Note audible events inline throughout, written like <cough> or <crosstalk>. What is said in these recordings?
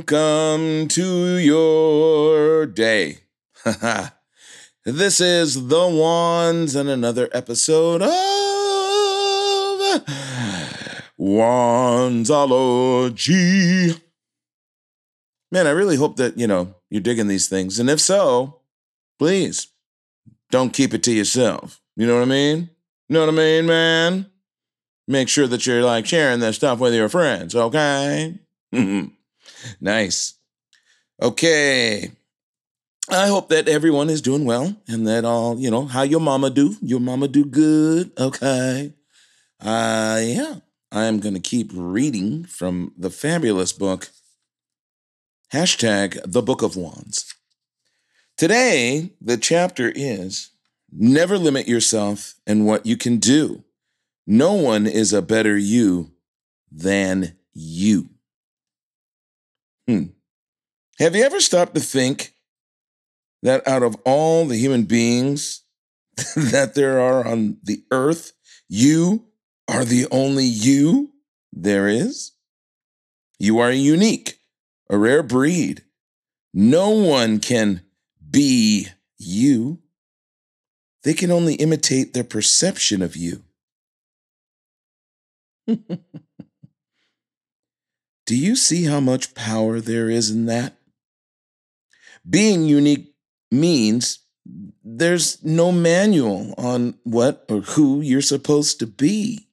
Welcome to your day. <laughs> this is The Wands and another episode of Wandsology. Man, I really hope that, you know, you're digging these things. And if so, please don't keep it to yourself. You know what I mean? You know what I mean, man? Make sure that you're like sharing this stuff with your friends, okay? <laughs> nice. Okay. I hope that everyone is doing well and that all, you know, how your mama do. Your mama do good, okay? Uh yeah. I am gonna keep reading from the fabulous book. Hashtag the Book of Wands. Today, the chapter is Never limit yourself and what you can do. No one is a better you than you. Hmm. Have you ever stopped to think that out of all the human beings <laughs> that there are on the earth, you are the only you there is? You are unique, a rare breed. No one can be you. They can only imitate their perception of you. <laughs> Do you see how much power there is in that? Being unique means there's no manual on what or who you're supposed to be.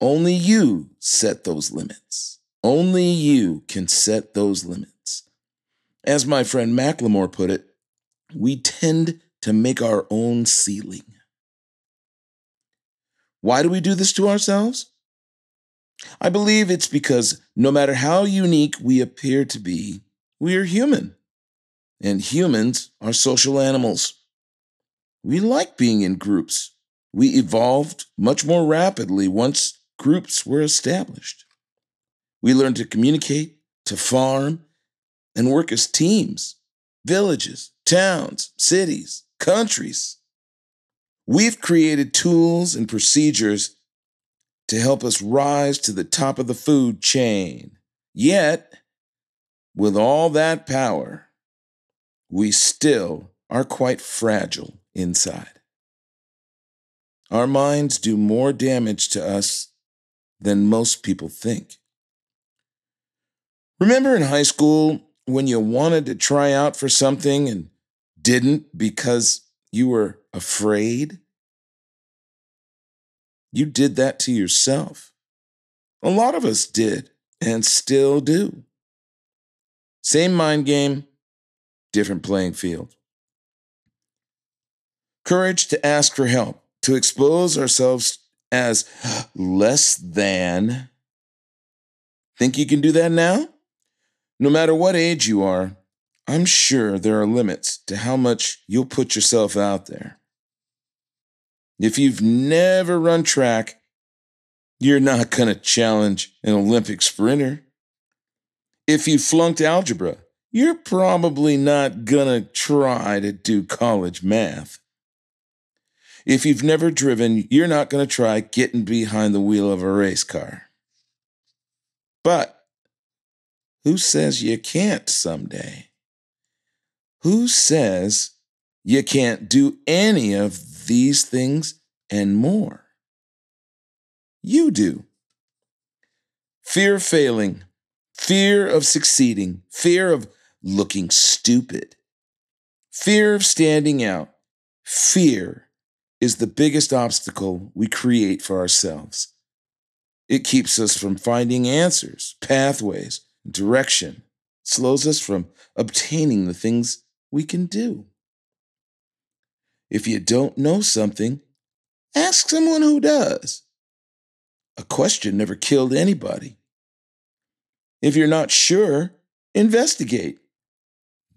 Only you set those limits. Only you can set those limits. As my friend Macklemore put it, we tend to make our own ceiling. Why do we do this to ourselves? I believe it's because no matter how unique we appear to be, we are human. And humans are social animals. We like being in groups. We evolved much more rapidly once groups were established. We learned to communicate, to farm, and work as teams, villages, towns, cities, countries. We've created tools and procedures to help us rise to the top of the food chain. Yet, with all that power, we still are quite fragile inside. Our minds do more damage to us than most people think. Remember in high school when you wanted to try out for something and didn't because you were afraid? You did that to yourself. A lot of us did and still do. Same mind game, different playing field. Courage to ask for help, to expose ourselves as less than. Think you can do that now? No matter what age you are, I'm sure there are limits to how much you'll put yourself out there. If you've never run track, you're not going to challenge an Olympic sprinter. If you flunked algebra, you're probably not going to try to do college math. If you've never driven, you're not going to try getting behind the wheel of a race car. But who says you can't someday? Who says you can't do any of these things and more? You do. Fear of failing, fear of succeeding, fear of looking stupid, fear of standing out, fear is the biggest obstacle we create for ourselves. It keeps us from finding answers, pathways, direction, slows us from obtaining the things we can do. If you don't know something, ask someone who does. A question never killed anybody. If you're not sure, investigate.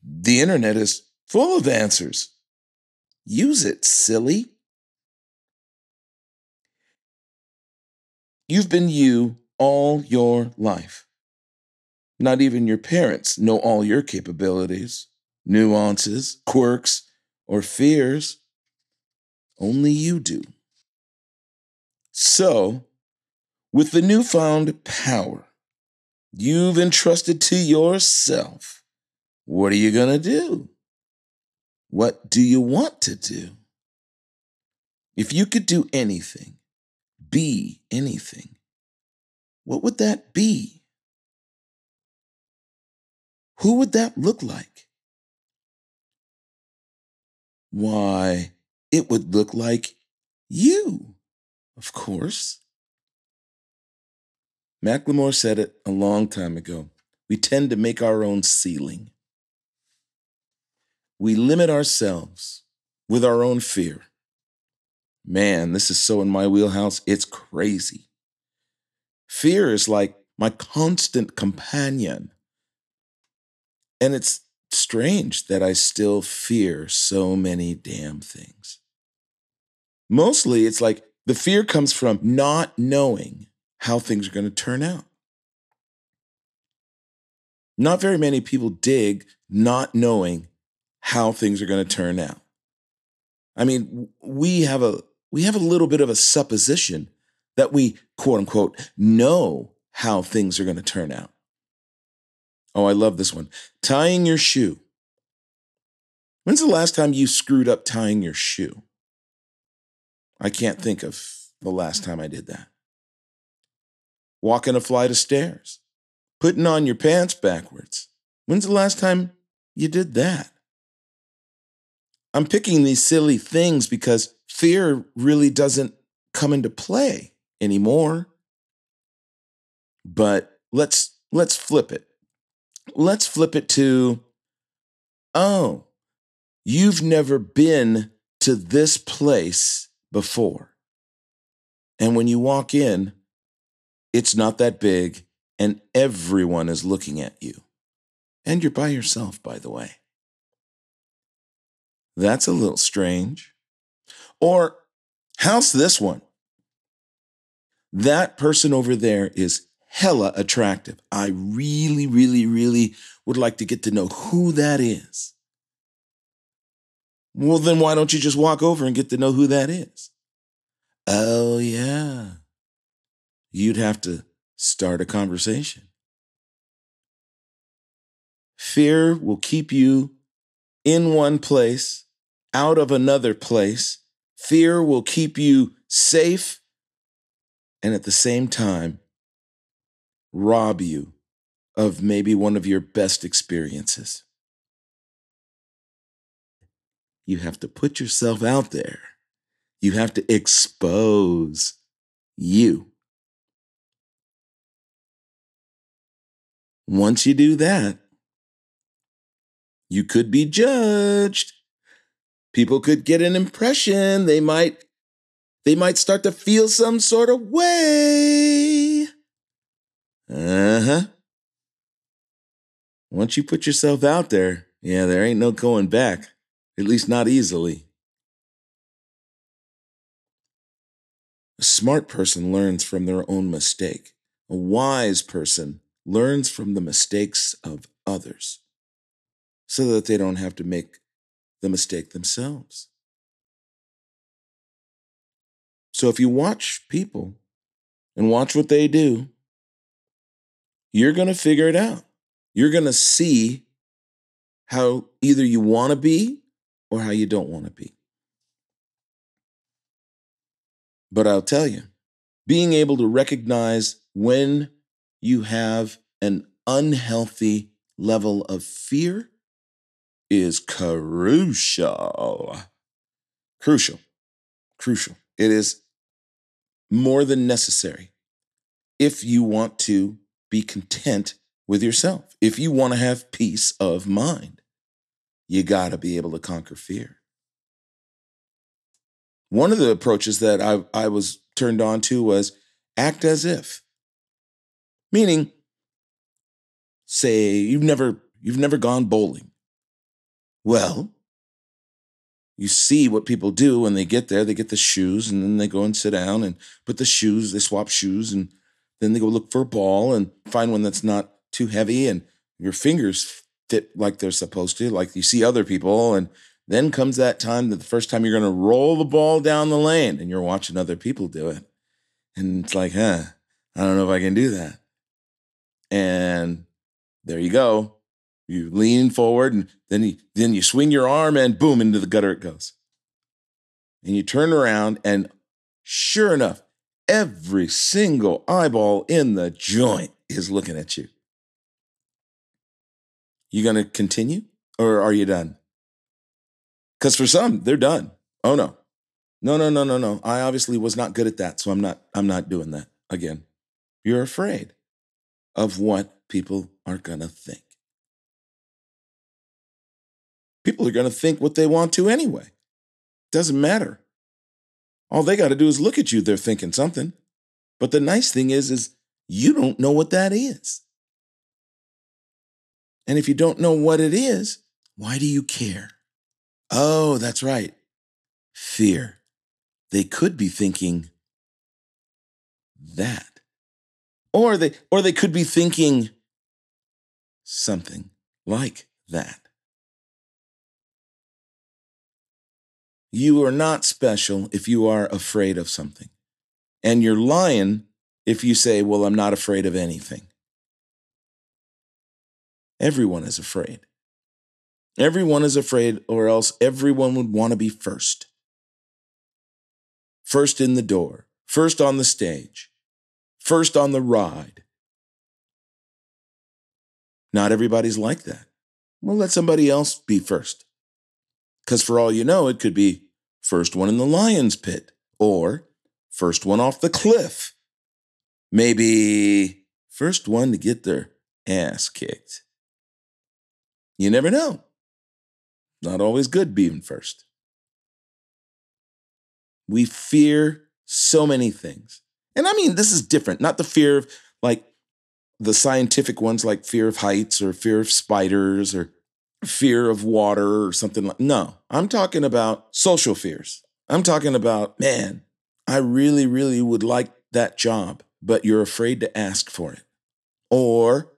The internet is full of answers. Use it, silly. You've been you all your life. Not even your parents know all your capabilities, nuances, quirks, or fears. Only you do. So, with the newfound power, you've entrusted to yourself, what are you going to do? What do you want to do? If you could do anything, be anything, what would that be? Who would that look like? Why, it would look like you, of course. Macklemore said it a long time ago. We tend to make our own ceiling. We limit ourselves with our own fear. Man, this is so in my wheelhouse, it's crazy. Fear is like my constant companion. And it's strange that I still fear so many damn things. Mostly, it's like the fear comes from not knowing how things are going to turn out. Not very many people dig not knowing how things are going to turn out. I mean, we have a we have a little bit of a supposition that we quote unquote know how things are going to turn out. Oh, I love this one. Tying your shoe. When's the last time you screwed up tying your shoe? I can't think of the last time I did that. Walking a flight of stairs. Putting on your pants backwards. When's the last time you did that? I'm picking these silly things because fear really doesn't come into play anymore. But let's let's flip it. Let's flip it to oh, you've never been to this place before. And when you walk in, it's not that big and everyone is looking at you. And you're by yourself, by the way. That's a little strange. Or how's this one? That person over there is hella attractive. I really, really, really would like to get to know who that is. Well, then why don't you just walk over and get to know who that is? Oh, yeah. You'd have to start a conversation. Fear will keep you in one place out of another place. Fear will keep you safe and at the same time rob you of maybe one of your best experiences. You have to put yourself out there. You have to expose you. Once you do that, you could be judged people could get an impression. They might they might start to feel some sort of way. Uh-huh. Once you put yourself out there, yeah, there ain't no going back. At least not easily. A smart person learns from their own mistake. A wise person learns from the mistakes of others so that they don't have to make the mistake themselves. So if you watch people and watch what they do, you're going to figure it out. You're going to see how either you want to be or how you don't want to be. But I'll tell you, being able to recognize when you have an unhealthy level of fear is crucial. Crucial. Crucial. It is more than necessary if you want to be content with yourself. If you want to have peace of mind, you got to be able to conquer fear. One of the approaches that I, I was turned on to was act as if. Meaning, say you've never you've never gone bowling well, you see what people do when they get there. They get the shoes and then they go and sit down and put the shoes, they swap shoes and then they go look for a ball and find one that's not too heavy and your fingers fit like they're supposed to, like you see other people. And then comes that time that the first time you're going to roll the ball down the lane and you're watching other people do it. And it's like, huh, I don't know if I can do that. And there you go. You lean forward and then you then you swing your arm and boom into the gutter it goes. And you turn around and sure enough, every single eyeball in the joint is looking at you. You going to continue or are you done? Cuz for some, they're done. Oh no. No, no, no, no, no. I obviously was not good at that, so I'm not I'm not doing that again. You're afraid of what people are going to think. People are going to think what they want to anyway. Doesn't matter. All they got to do is look at you, they're thinking something. But the nice thing is is you don't know what that is. And if you don't know what it is, why do you care? Oh, that's right. Fear. They could be thinking that. Or they or they could be thinking something like that. You are not special if you are afraid of something. And you're lying if you say, Well, I'm not afraid of anything. Everyone is afraid. Everyone is afraid, or else everyone would want to be first. First in the door, first on the stage, first on the ride. Not everybody's like that. Well, let somebody else be first. Because for all you know, it could be first one in the lion's pit or first one off the cliff. Maybe first one to get their ass kicked. You never know. Not always good being first. We fear so many things. And I mean, this is different, not the fear of like the scientific ones like fear of heights or fear of spiders or fear of water or something like no i'm talking about social fears. I'm talking about man i really really would like that job but you're afraid to ask for it. Or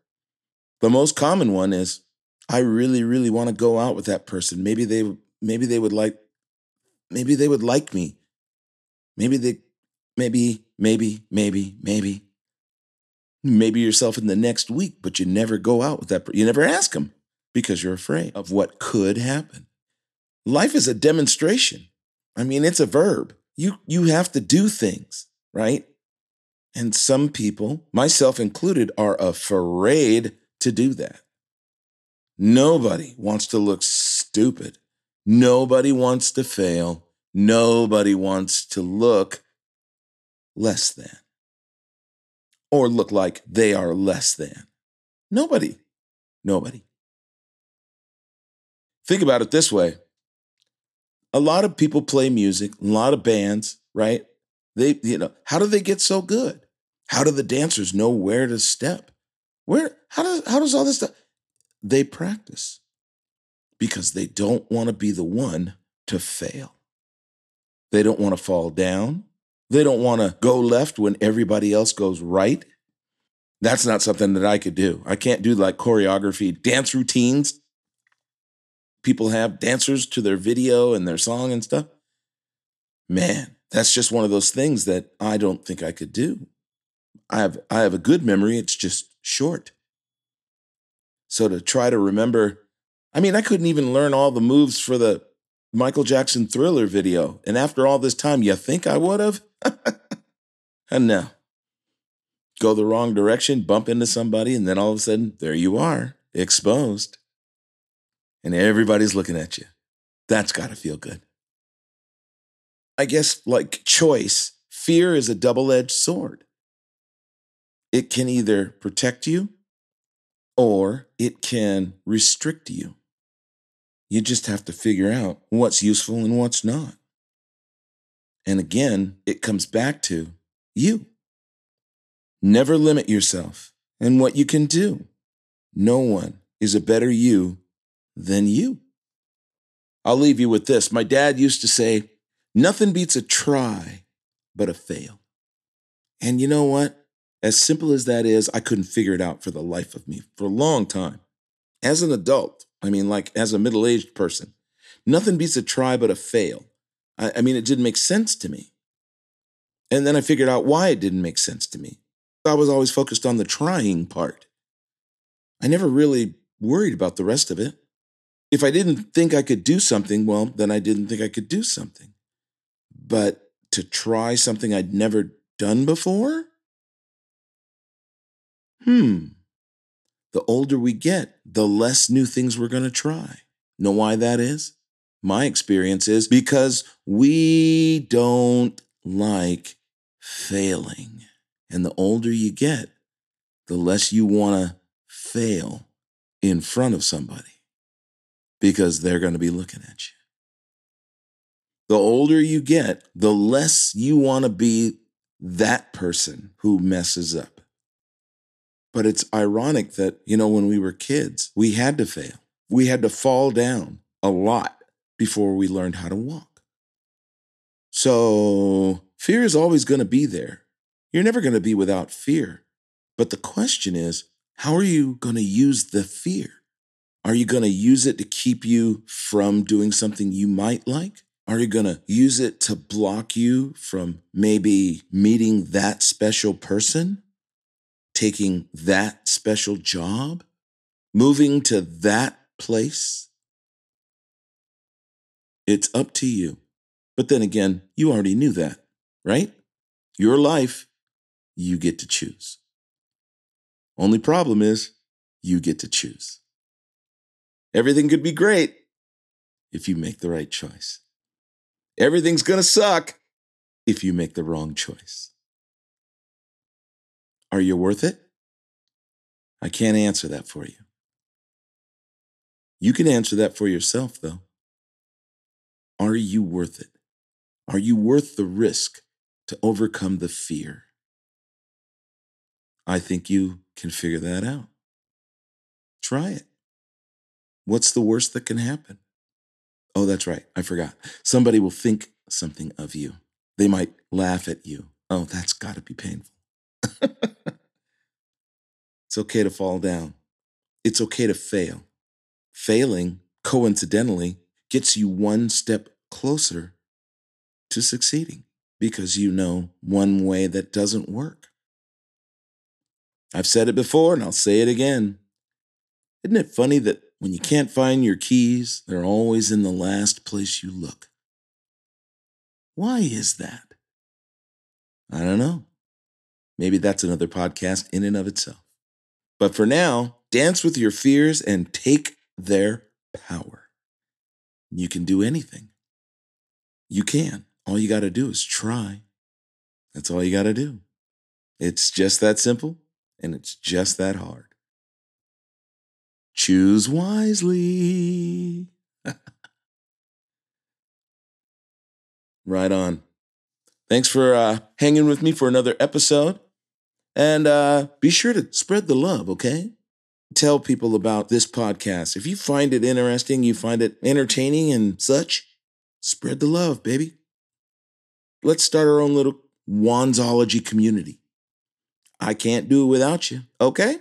the most common one is i really really want to go out with that person. Maybe they maybe they would like maybe they would like me. Maybe they maybe maybe maybe maybe. Maybe yourself in the next week but you never go out with that you never ask them because you're afraid of what could happen. Life is a demonstration. I mean, it's a verb. You you have to do things, right? And some people, myself included, are afraid to do that. Nobody wants to look stupid. Nobody wants to fail. Nobody wants to look less than or look like they are less than. Nobody. Nobody. Think about it this way a lot of people play music, a lot of bands, right? They, you know, how do they get so good? How do the dancers know where to step? Where, how does, how does all this stuff? They practice because they don't want to be the one to fail. They don't want to fall down. They don't want to go left when everybody else goes right. That's not something that I could do. I can't do like choreography, dance routines people have dancers to their video and their song and stuff. Man, that's just one of those things that I don't think I could do. I have I have a good memory, it's just short. So to try to remember, I mean, I couldn't even learn all the moves for the Michael Jackson Thriller video. And after all this time, you think I would have? <laughs> and no. Go the wrong direction, bump into somebody, and then all of a sudden, there you are, exposed and everybody's looking at you. That's got to feel good. I guess, like choice, fear is a double edged sword. It can either protect you or it can restrict you. You just have to figure out what's useful and what's not. And again, it comes back to you. Never limit yourself and what you can do. No one is a better you than you. I'll leave you with this. My dad used to say, nothing beats a try but a fail. And you know what? As simple as that is, I couldn't figure it out for the life of me for a long time. As an adult, I mean, like as a middle aged person, nothing beats a try but a fail. I, I mean, it didn't make sense to me. And then I figured out why it didn't make sense to me. I was always focused on the trying part. I never really worried about the rest of it. If I didn't think I could do something, well, then I didn't think I could do something. But to try something I'd never done before? Hmm. The older we get, the less new things we're going to try. Know why that is? My experience is because we don't like failing. And the older you get, the less you want to fail in front of somebody because they're going to be looking at you. The older you get, the less you want to be that person who messes up. But it's ironic that, you know, when we were kids, we had to fail. We had to fall down a lot before we learned how to walk. So fear is always going to be there. You're never going to be without fear. But the question is, how are you going to use the fear? Are you going to use it to keep you from doing something you might like? Are you going to use it to block you from maybe meeting that special person, taking that special job, moving to that place? It's up to you. But then again, you already knew that, right? Your life, you get to choose. Only problem is, you get to choose. Everything could be great if you make the right choice. Everything's gonna suck if you make the wrong choice. Are you worth it? I can't answer that for you. You can answer that for yourself, though. Are you worth it? Are you worth the risk to overcome the fear? I think you can figure that out. Try it. What's the worst that can happen? Oh, that's right. I forgot. Somebody will think something of you. They might laugh at you. Oh, that's got to be painful. it's okay to fall down. It's okay to fail. Failing, coincidentally, gets you one step closer to succeeding because you know one way that doesn't work. I've said it before and I'll say it again. Isn't it funny that when you can't find your keys, they're always in the last place you look? Why is that? I don't know. Maybe that's another podcast in and of itself. But for now, dance with your fears and take their power. You can do anything. You can. All you got to do is try. That's all you got to do. It's just that simple and it's just that hard. Choose wisely. <laughs> right on. Thanks for uh, hanging with me for another episode. And uh, be sure to spread the love, okay? Tell people about this podcast. If you find it interesting, you find it entertaining and such, spread the love, baby. Let's start our own little Wandsology community. I can't do it without you. Okay?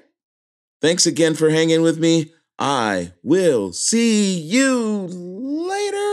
Thanks again for hanging with me. I will see you later.